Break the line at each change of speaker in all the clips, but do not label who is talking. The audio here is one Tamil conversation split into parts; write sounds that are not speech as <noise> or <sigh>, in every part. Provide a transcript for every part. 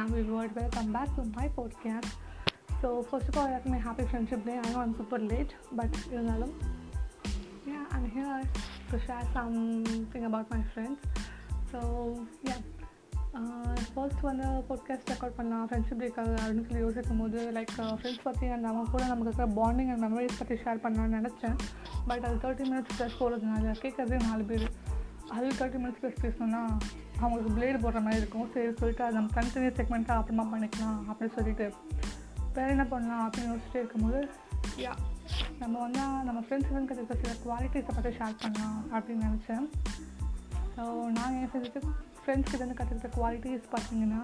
all, I'm Ajay Nambivard. Welcome back to my podcast. So, first of all, that's my happy friendship day. I know I'm super late, but இருந்தாலும் yeah, I'm here to share something about my friends. So, yeah. First வந்து பாட்காஸ்ட் ரெக்கார்ட் பண்ணலாம் ஃப்ரெண்ட்ஷிப் டேக்காக அப்படின்னு சொல்லி யோசிக்கும் போது லைக் ஃப்ரெண்ட்ஸ் பற்றி அண்ட் அவங்க கூட நமக்கு இருக்கிற பாண்டிங் அண்ட் மெமரிஸ் பற்றி ஷேர் பண்ணலாம்னு நினச்சேன் பட் அது தேர்ட்டி மினிட்ஸ் ப்ளஸ் போகிறதுனால கேட்குறதே நாலு பேர் அது தேர்ட்டி மினிட்ஸ் ப்ளஸ் பேசணும்னா அவங்களுக்கு பிளேடு போடுற மாதிரி இருக்கும். சரி சொல்லிட்டு அது நம்ம தனித்தனி செக்மெண்ட்டாக அப்புறமா பண்ணிக்கலாம் அப்படின்னு சொல்லிட்டு. வேறு என்ன பண்ணலாம் அப்படின்னு யோசிச்சுட்டே இருக்கும்போது யா நம்ம வந்து நம்ம ஃப்ரெண்ட்ஸ் வந்து கிடைக்கிற சில குவாலிட்டிஸை பற்றி ஷேர் பண்ணலாம் அப்படின்னு நினச்சேன். ஸோ நான் என் ஃப்ரெண்ட்ஸுக்கு ஃப்ரெண்ட்ஸ் கிட்டேருந்து கற்றுக்கிட்ட குவாலிட்டிஸ் பார்த்தீங்கன்னா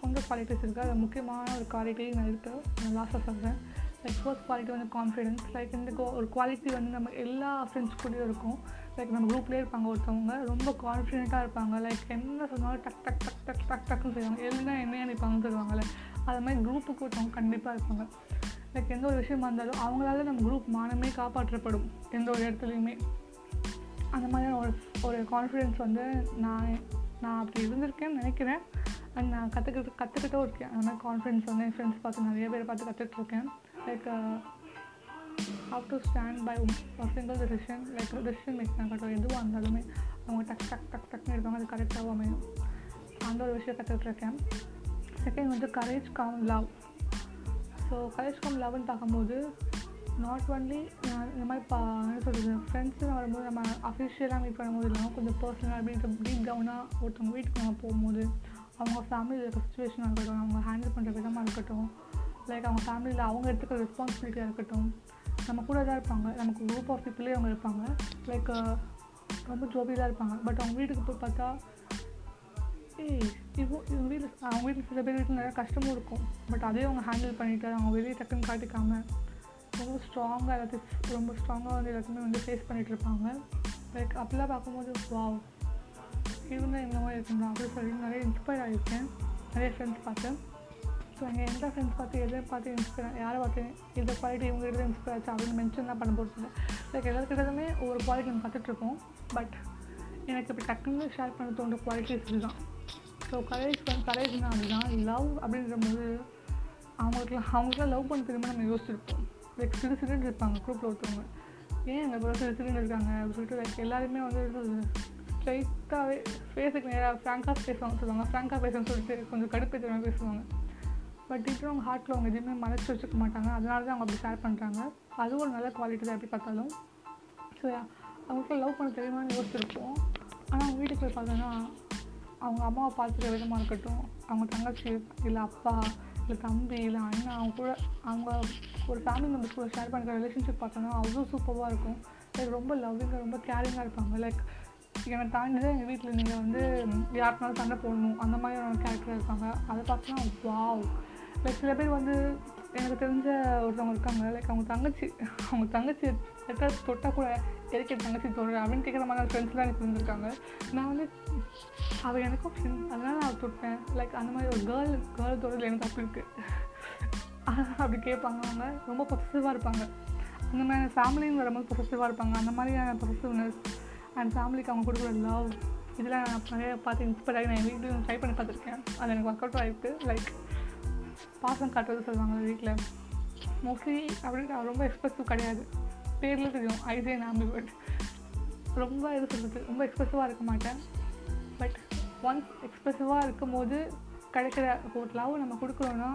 கொஞ்சம் குவாலிட்டிஸ் இருக்குது அது முக்கியமான ஒரு குவாலிட்டி நான் இருக்குது நான் லாஸ்ட்டாக சொல்கிறேன் லைக் ஃபர்ஸ்ட் குவாலிட்டி வந்து கான்ஃபிடென்ஸ் லைக் இந்த ஒரு குவாலிட்டி வந்து நம்ம எல்லா ஃப்ரெண்ட்ஸ் கூடயும் இருக்கும். லைக் நம்ம குரூப்லேயே இருப்பாங்க ஒருத்தவங்க ரொம்ப கான்ஃபிடென்ட்டாக இருப்பாங்க. லைக் என்ன சொன்னாலும் டக் டக் டக் டக் டக் டக்குன்னு செய்வாங்க. எல்லாம் என்ன நினைப்பாங்கன்னு சொல்லுவாங்கல்ல அது மாதிரி குரூப்புக்கு ஒருத்தவங்க கண்டிப்பாக இருப்பாங்க. லைக் எந்த ஒரு விஷயமா இருந்தாலும் அவங்களால நம்ம குரூப் மானமே காப்பாற்றப்படும். எந்த ஒரு இடத்துலையுமே. அந்த மாதிரியான ஒரு ஒரு கான்ஃபிடென்ஸ் வந்து நான் நான் அப்படி இருந்திருக்கேன்னு நினைக்கிறேன். அண்ட் நான் கற்றுக்கிட்டு கற்றுக்கிட்டும் இருக்கேன். அந்த மாதிரி கான்ஃபிடென்ஸ் வந்து என் ஃப்ரெண்ட்ஸ் பார்த்து நிறைய பேர் பார்த்து கற்றுட்ருக்கேன் like how to stand by single decision like decision making ஆகட்டும் எதுவாக இருந்தாலுமே அவங்க டக் டக் டக் டக்னு எடுப்பாங்க அது கரெக்டாகவும் அமையும். அந்த ஒரு விஷயம் கற்றுட்ருக்கேன் செகண்ட் வந்து courage calm love so courage calm லவ்னு பார்க்கும்போது நாட் ஒன்லி இந்த மாதிரி பா என்ன சொல்கிறது ஃப்ரெண்ட்ஸுன்னு வரும்போது நம்ம அஃபிஷியலாக மீட் பண்ணும்போது இல்லாமல் கொஞ்சம் பர்சனலாக அப்படின்ற டீப் டவுனாக ஒருத்தவங்க வீட்டுக்கு நம்ம போகும்போது அவங்க ஃபேமிலியில் இருக்க சுச்சுவேஷனாக இருக்கட்டும் அவங்க ஹேண்டில் பண்ணுற விதமாக இருக்கட்டும் லைக் அவங்க ஃபேமிலியில் அவங்க எடுத்துக்கிற ரெஸ்பான்சிபிலிட்டியாக இருக்கட்டும். நம்ம கூட தான் இருப்பாங்க. நமக்கு குரூப் ஆஃப் பீப்புளே அவங்க இருப்பாங்க. லைக் ரொம்ப ஜோபியாக இருப்பாங்க. பட் அவங்க வீட்டுக்கு போய் பார்த்தா ஏய் இப்போ இவங்க வீட்டில் அவங்க வீட்டில் சில பேர் வீட்டில் நிறையா கஷ்டமும் இருக்கும். பட் அதையும் அவங்க ஹேண்டில் பண்ணிவிட்டு அவங்க வெளியே டக்குன்னு காட்டிக்காமல் ரொம்ப ஸ்ட்ராங்காக எல்லாத்தையும் ரொம்ப ஸ்ட்ராங்காக வந்து எல்லாத்தையுமே வந்து ஃபேஸ் பண்ணிகிட்டு இருப்பாங்க. லைக் அப்படிலாம் பார்க்கும்போது வாவ் இருந்தால் இந்த மாதிரி இருக்கணும் அப்படின்னு சொல்லி நிறைய இன்ஸ்பயர் ஆகியிருக்கேன் நிறைய ஃப்ரெண்ட்ஸ் பார்த்தேன். ஸோ எங்கள் எந்த ஃப்ரெண்ட்ஸ் பார்த்து எதை பார்த்து இன்ஸ்பயர் யாரை பார்த்து இந்த குவாலிட்டி இவங்க கிட்ட இன்ஸ்பயர் ஆச்சு அப்படின்னு மென்ஷன் தான் பண்ண போகிறது லைக் எல்லாருக்கிட்டதுமே ஒரு குவாலிட்டி நம்ம பார்த்துட்ருக்கோம் பட் எனக்கு இப்போ டக்குன்னு ஷேர் பண்ண தோன்ற குவாலிட்டிஸ் இதுதான். ஸோ கரேஜ் வந்து கரேஜ்னா அதுதான். லவ் அப்படின்ற போது அவங்களுக்குலாம் அவங்களுக்குலாம் லவ் பண்ண தெரியுமா நம்ம யோசிச்சிருப்போம். லைக் சிறு சிறுன்னு இருப்பாங்க குரூப்பில் ஒருத்தவங்க. ஏன் எங்கள் பிறகு சிறு சிறுன்னு இருக்காங்க? அப்படின்னு சொல்லிட்டு லைக் எல்லாருமே வந்து ஸ்ட்ரைட்டாகவே ஃபேஸுக்கு நேராக ஃப்ராங்காக பேசுவாங்க சொல்லுவாங்க. ஃப்ராங்காக பேசுன்னு சொல்லிட்டு கொஞ்சம் கடுப்பேற்றமாக பேசுவாங்க. பட் இப்போ அவங்க ஹார்ட்டில் அவங்க எதுவுமே மறைச்சி வச்சுக்க மாட்டாங்க. அதனால தான் அவங்க அப்படி ஷேர் பண்ணுறாங்க அது ஒரு நல்ல குவாலிட்டி தான் எப்படி பார்த்தாலும் ஸோ அவங்களுக்கு லவ் பண்ண தெரியுமான்னு யோசிச்சிருப்போம். ஆனால் அவங்க வீட்டுக்கு போய் பார்த்தோன்னா அவங்க அம்மாவை பார்த்துக்கிற விதமாக இருக்கட்டும். அவங்க தங்கச்சி இல்லை அப்பா இல்லை தம்பி இல்லை அண்ணா அவங்க கூட அவங்க ஒரு ஃபேமிலி மெம்பர்ஸ் கூட ஷேர் பண்ணுற ரிலேஷன்ஷிப் பார்த்தோன்னா அவ்வளோ சூப்பராக இருக்கும். லைக் ரொம்ப லவ்விங்காக ரொம்ப கேரிங்காக இருப்பாங்க. லைக் என்னை தாண்டி தான் எங்கள் வீட்டில் நீங்கள் வந்து யாருக்குனாலும் சண்டை போடணும். அந்த மாதிரியான கேரக்டர் இருப்பாங்க. அதை பார்த்தோன்னா வாவ் லைக் சில பேர் வந்து எனக்கு தெரிஞ்ச ஒருத்தவங்க இருக்காங்க. லைக் அவங்க தங்கச்சி அவங்க தங்கச்சி லெட்டர் தொட்டால் கூட எதுக்கு என் தங்கச்சி தொடுற அப்படின்னு கேட்குற மாதிரி ஃப்ரெண்ட்ஸ்லாம் எனக்கு இருந்திருக்காங்க நான் வந்து அவள் எனக்கும் ஃப்ரெண்ட் அதனால் நான் தொட்டேன். லைக் அந்த மாதிரி ஒரு கேர்ள் கேர்ள் தொடுறது எனக்கு அப்படி இருக்குது <laughs> அப்படி கேட்பாங்க அவங்க. ரொம்ப பொசசிவாக இருப்பாங்க. அந்த மாதிரி ஃபேமிலின்னு வரும்போது பொசசிவாக இருப்பாங்க. அந்த மாதிரியான பொசசிவ்னஸ் அண்ட் ஃபேமிலிக்கு அவங்க கொடுக்குற லவ் இதெல்லாம் நான் நிறைய பார்த்து இன்ஸ்பயர் ஆகி நான் வீட்டில் ட்ரை பண்ணி பார்த்துருக்கேன். அது எனக்கு ஒர்க் அவுட் ஆகிருக்கு லைக் பாசம் காட்டுறது சொல்லுவாங்க வீட்டில் மோஸ்ட்லி அப்படின்னு ரொம்ப எக்ஸ்ப்ரெசிவ் கிடையாது. பேரில் தெரியும் ஐசே பட் ரொம்ப இது சொல்கிறது ரொம்ப எக்ஸ்ப்ரெசிவாக இருக்க மாட்டேன். பட் ஒன்ஸ் எக்ஸ்ப்ரெசிவாக இருக்கும் போது கிடைக்கிற ஒரு லவ் நம்ம கொடுக்குறோன்னா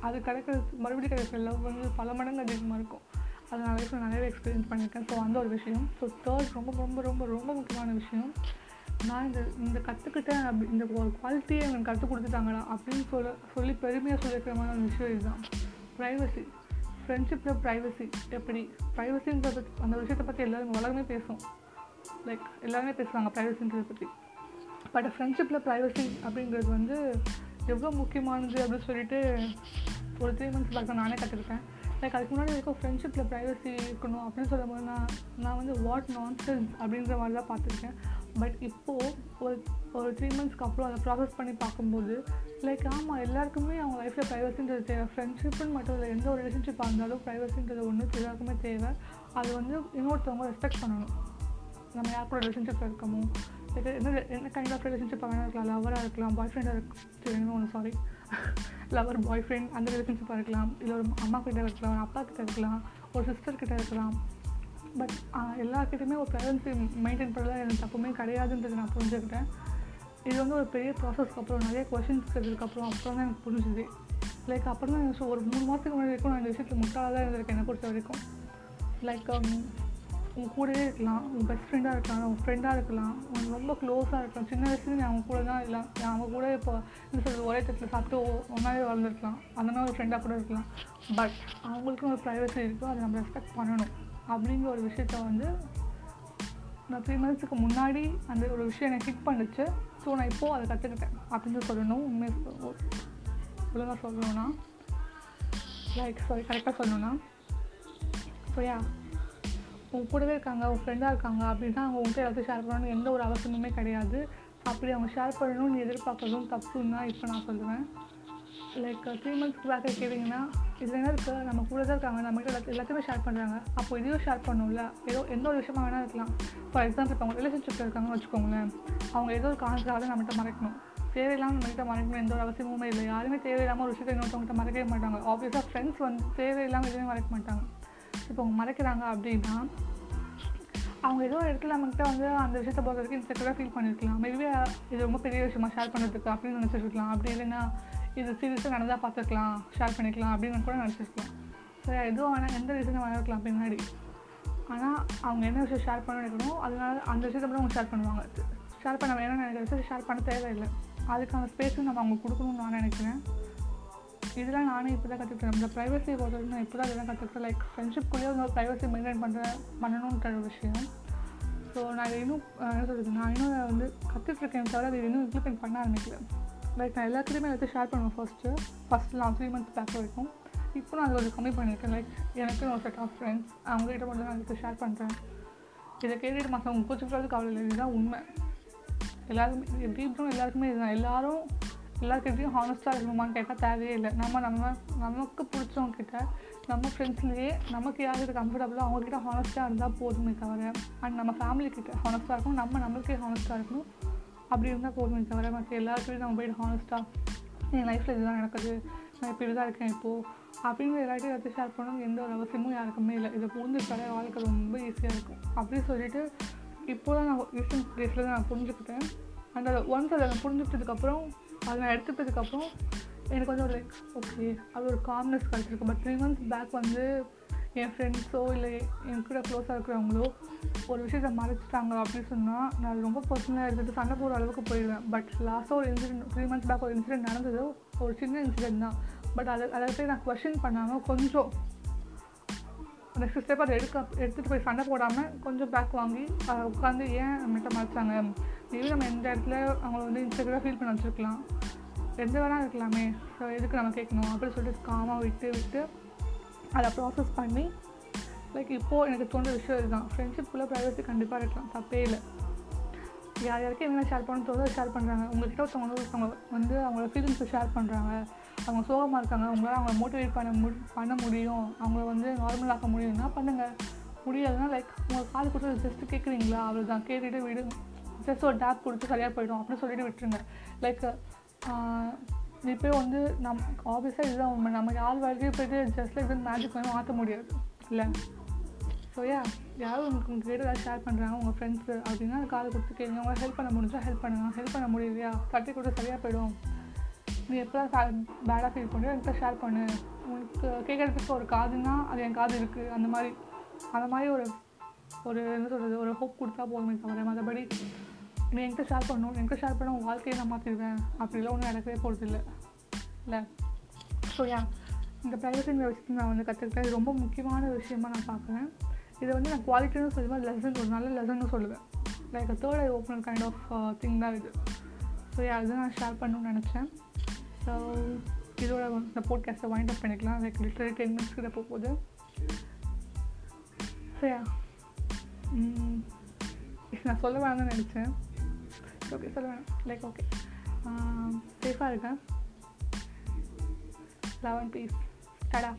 அது கிடைக்கிற மறுபடியும் கிடைக்கிற லவ் வந்து பல மடங்கு அதிகமாக இருக்கும். அதை நான் லைஃப்பில் நிறையவே எக்ஸ்பீரியன்ஸ் பண்ணியிருக்கேன். ஸோ அந்த ஒரு விஷயம். ஸோ தேர்ட் ரொம்ப ரொம்ப ரொம்ப ரொம்ப முக்கியமான விஷயம். நான் இந்த இந்த கற்றுக்கிட்டேன் அப்படி இந்த ஒரு குவாலிட்டியை எனக்கு கற்றுக் கொடுத்துட்டாங்களா அப்படின்னு சொல்ல சொல்லி பெருமையாக சொல்லியிருக்கிற மாதிரி ஒரு விஷயம் இதுதான். ப்ரைவசி ஃப்ரெண்ட்ஷிப்பில் ப்ரைவசி எப்படி? ப்ரைவசின்றது அந்த விஷயத்தை பற்றி எல்லோரும் உலகமே பேசும். லைக் எல்லாருமே பேசுவாங்க ப்ரைவசின்றதை பற்றி பட் ஃப்ரெண்ட்ஷிப்பில் ப்ரைவசி அப்படிங்கிறது வந்து எவ்வளோ முக்கியமானது அப்படின்னு சொல்லிட்டு ஒரு த்ரீ மந்த்ஸ் பார்க்க நானே கற்றுக்கிட்டேன் லைக் அதுக்கு முன்னாடி வரைக்கும் ஃப்ரெண்ட்ஷிப்பில் ப்ரைவசி இருக்கணும் அப்படின்னு சொல்லும்போது நான் நான் வந்து வாட் நான்சென்ஸ் அப்படின்ற மாதிரி தான் பார்த்துருக்கேன். பட் இப்போது ஒரு ஒரு த்ரீ மந்த்ஸ்க்கு அப்புறம் அதை ப்ராசஸ் பண்ணி பார்க்கும்போது லைக் ஆமாம் எல்லாருக்குமே அவங்க லைஃப்பில் ப்ரைவசின்றது தேவை. ஃப்ரெண்ட்ஷிப்னு மட்டும் இல்லை எந்த ஒரு ரிலேஷன்ஷிப்பாக இருந்தாலும் ப்ரைவசின்றது ஒன்று எல்லாருக்குமே தேவை. அது வந்து இன்னொருத்தவங்க ரெஸ்பெக்ட் பண்ணணும். நம்ம யார் கூட ரிலேஷன்ஷிப்பில் இருக்கமோ லைக் என்ன என்ன கைண்ட் ஆஃப் ரிலேஷன்ஷிப்பாக வேணா இருக்கலாம் லவராக இருக்கலாம் பாய் ஃப்ரெண்டாக இருக்கலாம் ஒன்று சாரி லவர் பாய் ஃப்ரெண்ட் அந்த ரிலேஷன்ஷிப்பாக இருக்கலாம் இல்லை ஒரு அம்மா கிட்ட இருக்கலாம் ஒரு அப்பா கிட்டே இருக்கலாம் ஒரு சிஸ்டர் கிட்டே இருக்கலாம். பட் எல்லாருக்கிட்டையுமே ஒரு ப்ரைவன்சி மெயின்டைன் பண்ணலாம் எனக்கு தப்புமே கிடையாதுன்றது நான் புரிஞ்சுக்கிட்டேன். இது வந்து ஒரு பெரிய ப்ராசஸ்க்கு அப்புறம் நிறைய கொஷின்ஸ் கேட்டதுக்கப்புறம் அப்புறம் தான் எனக்கு புரிஞ்சுது. லைக் அப்புறம் தான் ஒரு மூணு மாதத்துக்கு முன்னாடி வரைக்கும் நான் இந்த விஷயத்தில் முட்டாளாக தான் இருந்திருக்கேன் என்னை பொறுத்த வரைக்கும். லைக் um, உங்கள் கூடவே இருக்கலாம் உங்கள் பெஸ்ட் ஃப்ரெண்டாக இருக்கலாம் உங்கள் ஃப்ரெண்டாக இருக்கலாம் உங்க ரொம்ப க்ளோஸாக இருக்கலாம். சின்ன வயசுலேருந்து அவங்க கூட தான் இல்லை நான் அவங்க கூட இப்போ என்ன சொல்கிறது ஒரே தட்டில் சாப்பிட்டு ஒன்றாவே வளர்ந்துருக்கலாம் அந்த மாதிரி ஒரு ஃப்ரெண்டாக கூட இருக்கலாம். பட் அவங்களுக்கும் ஒரு ப்ரைவசி இருக்கோ அதை நம்ம ரெஸ்பெக்ட் பண்ணணும். அப்படிங்கிற ஒரு விஷயத்த வந்து நான் த்ரீ மந்த்ஸுக்கு முன்னாடி அந்த ஒரு விஷயம் எனக்கு ஹிட் பண்ணுச்சு. ஸோ நான் இப்போது அதை கற்றுக்கிட்டேன் அப்படின்னு சொல்லணும். உண்மை ஒழுங்காக சொல்லணும்னா. லைக் சாரி கரெக்டாக சொல்லணும்னா. ஸோ யா உங்கள் கூடவே இருக்காங்க உங்கள் ஃப்ரெண்டாக இருக்காங்க அப்படின்னா அவங்க உங்கள்கிட்ட எல்லாத்தையும் ஷேர் பண்ணணும்னு எந்த ஒரு அவசியமுமே கிடையாது. அப்படி அவங்க ஷேர் பண்ணணும்னு எதிர்பார்க்கறதும் தப்புன்னு தான் இப்போ நான் சொல்லுவேன். லைக் த்ரீ uh, மந்த்ஸ்க்கு பேக் கேட்டிங்கன்னா இதில் என்ன இருக்குது நம்ம கூட தான் இருக்காங்க. நம்ம எல்லா எல்லாத்தையுமே ஷேர் பண்ணுறாங்க அப்போ இதையும் ஷேர் பண்ணணும்ல ஏதோ எந்த ஒரு விஷயமா வேணால் இருக்கலாம். ஃபார் எக்ஸாம்பிள் இப்போ அவங்க ரிலேஷன்ஷிப்பில் இருக்காங்கன்னு வச்சுக்கோங்களேன். அவங்க ஏதோ ஒரு காரணத்துக்காக நம்மகிட்ட மறைக்கணும். தேவையில்லாமல் நம்மகிட்ட மறைக்கணும் எந்த ஒரு அவசியமுமே இல்லை. யாருமே தேவையில்லாமல் ஒரு விஷயத்தை இன்னொருத்தவங்ககிட்ட மறைக்கவே மாட்டாங்க. ஆப்வியஸாக ஃப்ரெண்ட்ஸ் வந்து தேவையில்லாமல் எதுவுமே மறைக்க மாட்டாங்க. இப்போ அவங்க மறைக்கிறாங்க அப்படின்னா அவங்க ஏதோ ஒரு இடத்துல நம்மகிட்ட வந்து அந்த விஷயத்தை பொறுத்த வரைக்கும் இன்செக்யூராக ஃபீல் பண்ணியிருக்கலாம் மேபி இது ரொம்ப பெரிய விஷயமா ஷேர் பண்ணுறதுக்கு அப்படின்னு நினச்சிருக்கலாம். அப்படி இல்லைன்னா இது சீரியஸாக நடந்தால் பார்த்துக்கலாம் ஷேர் பண்ணிக்கலாம் அப்படின்னு கூட நினச்சிருக்கலாம் ஸோ எதுவும் வேணால் எந்த ரீசனும் வேணா இருக்கலாம் பின்னாடி. ஆனால் அவங்க என்ன விஷயம் ஷேர் பண்ண நினைக்கணும் அதனால அந்த விஷயத்தை மட்டும் அவங்க ஷேர் பண்ணுவாங்க. ஷேர் பண்ண வேணும்னு நினைக்கிற விஷயத்தை ஷேர் பண்ண தேவையில்லை. அதுக்கான ஸ்பேஸும் நம்ம அவங்க கொடுக்கணும்னு நான் நினைக்கிறேன். இதெல்லாம் நானே இப்போ தான் கற்றுக்கிட்டேன் இந்த ப்ரைவசியை பொறுத்தவரைக்கும் நான் இப்போ தான் இதெல்லாம் கற்றுக்கிட்டேன் லைக் ஃப்ரெண்ட்ஷிப்குள்ளேயே வந்து ப்ரைவசி மெயின்டைன் பண்ணுற பண்ணணுன்ற ஒரு விஷயம். ஸோ நான் இதை இன்னும் என்ன சொல்கிறது நான் இன்னும் வந்து கற்றுட்ருக்கேன் தவிர அதை இன்னும் இம்ப்ளிமெண்ட் பண்ண ஆரம்பிக்கல. லைக் நான் எல்லாத்துலேயுமே எல்லாத்தையும் ஷேர் பண்ணுவேன் ஃபஸ்ட்டு ஃபஸ்ட்டு நான் த்ரீ மந்த்ஸ் பேக் வரைக்கும். இப்போ நான் அதை கொஞ்சம் கம்மி பண்ணியிருக்கேன். லைக் எனக்கு ஒரு செட் ஆஃப் ஃப்ரெண்ட்ஸ் அவங்ககிட்ட மட்டும் நான் எடுத்து ஷேர் பண்ணுறேன் இதை கேட்டுட்டு மற்றவங்க கோச்சிக்கிறது கவலை இல்லை. இதுதான் உண்மை. எல்லாருமே எப்படி எல்லாருக்குமே இதுதான். எல்லாரும் எல்லாருக்கிட்டையும் ஹானஸ்ட்டாக இருக்கணுமான்னு கேட்டால் தேவையே இல்லை. நம்ம நம்ம நமக்கு பிடிச்சவங்க கிட்ட நம்ம ஃப்ரெண்ட்ஸ்லேயே நமக்கு யாருக்கு கம்ஃபர்டபுளோ அவங்கக்கிட்ட ஹானஸ்ட்டாக இருந்தால் போதுமே தவிர அண்ட் நம்ம ஃபேமிலிக்கிட்ட ஹானஸ்ட்டாக இருக்கணும். நம்ம நம்மளுக்கே ஹானஸ்ட்டாக இருக்கணும். அப்படி இருந்தால் போதுமே தவிர மற்ற எல்லாருக்கிட்டையும் நம்ம போய்ட்டு ஹானஸ்ட்டாக என் லைஃப்பில் இதுதான் நடக்குது நான் இப்போ இதுதான் இருக்கேன் இப்போது அப்படின்னு எல்லாத்தையும் எல்லாத்தையும் ஷேர் பண்ணணும். எந்த ஒரு அவசியமும் யாருக்குமே இல்லை. இதை புரிஞ்சுக்கிட்டாலே வாழ்க்கை ரொம்ப ஈஸியாக இருக்கும். அப்படின்னு சொல்லிட்டு இப்போ தான் நான் ரீசெண்ட் டேஸில் தான் நான் புரிஞ்சுக்கிட்டேன். அண்ட் அதை ஒன்ஸ் அதை நான் புரிஞ்சுக்கிட்டதுக்கப்புறம் அதை நான் எடுத்துக்கிட்டதுக்கப்புறம் எனக்கு வந்து ஒரு லைக் ஓகே அது ஒரு காம்னஸ் கிடச்சிருக்கு. பட் த்ரீ மந்த்ஸ் பேக் வந்து என் ஃப்ரெண்ட்ஸோ இல்லை என் கூட க்ளோஸாக இருக்கிறவங்களோ ஒரு விஷயத்தை மறைச்சிட்டாங்க அப்படின்னு சொன்னால் நான் ரொம்ப பர்சனலாக எடுத்துகிட்டு சண்டை போகிற அளவுக்கு போயிடுவேன். பட் லாஸ்ட்டாக ஒரு இன்சிடென்ட் த்ரீ மந்த்ஸ் பேக் ஒரு இன்சிடென்ட் நடந்தது. ஒரு சின்ன இன்சிடென்ட் தான். பட் அதை அதை போய் நான் கொஷின் பண்ணாமல் கொஞ்சம் நெக்ஸ்ட் ஸ்டெப் அதை எடுக்க எடுத்துகிட்டு போய் சண்டை போடாமல் கொஞ்சம் பேக் வாங்கி அதை உட்காந்து ஏன் நம்மகிட்ட மறைச்சாங்க மேபி நம்ம எந்த இடத்துல அவங்கள வந்து இன்ஸ்டாகிராக ஃபீல் பண்ண வச்சுருக்கலாம். எந்த வேணால் இருக்கலாமே. ஸோ எதுக்கு நம்ம கேட்கணும்? அப்படின்னு சொல்லிட்டு காமாக விட்டு விட்டு அதை ப்ராசஸ் பண்ணி லைக் இப்போது எனக்கு தோன்ற விஷயம் இதுதான். ஃப்ரெண்ட்ஷிப்புக்குள்ளே ப்ரைவசி கண்டிப்பாக இருக்கலாம். தப்பே இல்லை. யார் யாருக்கும் என்ன ஷேர் பண்ண தோதோ ஷேர் பண்ணுறாங்க உங்கள்கிட்ட ஒருத்தவங்க ஒருத்தவங்க வந்து அவங்களோட ஃபீலிங்ஸை ஷேர் பண்ணுறாங்க அவங்க சோகமாக இருக்காங்க. உங்களால் அவங்கள மோட்டிவேட் பண்ண மு பண்ண முடியும். அவங்கள வந்து நார்மலாக்க முடியும்னா பண்ணுங்கள் முடியாதுன்னா லைக் உங்கள் காது கொடுத்து ஜஸ்ட்டு கேட்குறீங்களா அவ்வளோதான் கேட்டுட்டு விடு. ஜஸ்ட் ஒரு டேப் கொடுத்து சரியாக போயிடும். அப்படின்னு சொல்லிட்டு விட்டுருங்க. லைக் இப்போ வந்து நம் ஆப்வியஸாக இதுதான் உண்மை. நம்ம யார் வாழ்க்கையும் போயிட்டு ஜஸ்ட் லைக் மேஜிக் வந்து மாற்ற முடியாது. இல்லை? ஸோ யா யாரும் உங்களுக்கு உங்கள் கிட்ட ஏதாவது ஷேர் பண்ணுறாங்க உங்கள் ஃப்ரெண்ட்ஸு அப்படின்னா கால் காது கொடுத்து கேளுங்க. உங்களை ஹெல்ப் பண்ண முடிஞ்சா ஹெல்ப் பண்ணுங்க. ஹெல்ப் பண்ண முடியலையா? தட்டி கொடுத்து சரியாக போயிடும். நீ எப்போலாம் பேடாக ஃபீல் பண்ணுறியோ என்கிட்ட ஷேர் பண்ணு. உனக்கு கேட்குறதுக்கு ஒரு காதுன்னா அது என் காது இருக்குது அந்த மாதிரி. அந்த மாதிரி ஒரு ஒரு என்ன சொல்கிறது ஒரு ஹோப் கொடுத்தா போதுமே தவிர மற்றபடி நீ என்கிட்ட ஷேர் பண்ணணும் என்கிட்ட ஷேர் பண்ண உன் வாழ்க்கையை நான் மாற்றிடுவேன் அப்படிலாம் ஒன்றும் நடக்கவே போகிறது இல்லை. இல்லை ஸோ யா இந்த ப்ரைவசிங்கிற விஷயத்தை நான் வந்து கற்றுக்கிட்டேன் இது ரொம்ப முக்கியமான விஷயமா நான் பார்க்குறேன். இதை வந்து நான் குவாலிட்டின்னு சொல்லுவேன் லெசன் ஒரு நல்ல லெசன்னு சொல்லுவேன். Like third eye opener kind of thing தான் இது. ஸோ அதை நான் ஷேர் பண்ணணும்னு நினச்சேன். ஸோ இதோட இந்த போட்காஸ்ட்டை வைண்ட் அப் பண்ணிக்கலாம். லைக் லிட்டரலி டென் மினிட்ஸ் கிட்ட போக போகுது. ஸோ யா நான் சொல்ல வேணாம்னு நினச்சேன். ஓகே சொல்ல வேணாம் லைக் ஓகே சேஃபாக இருக்கேன் லவ் அண்ட் பீஸ் டடா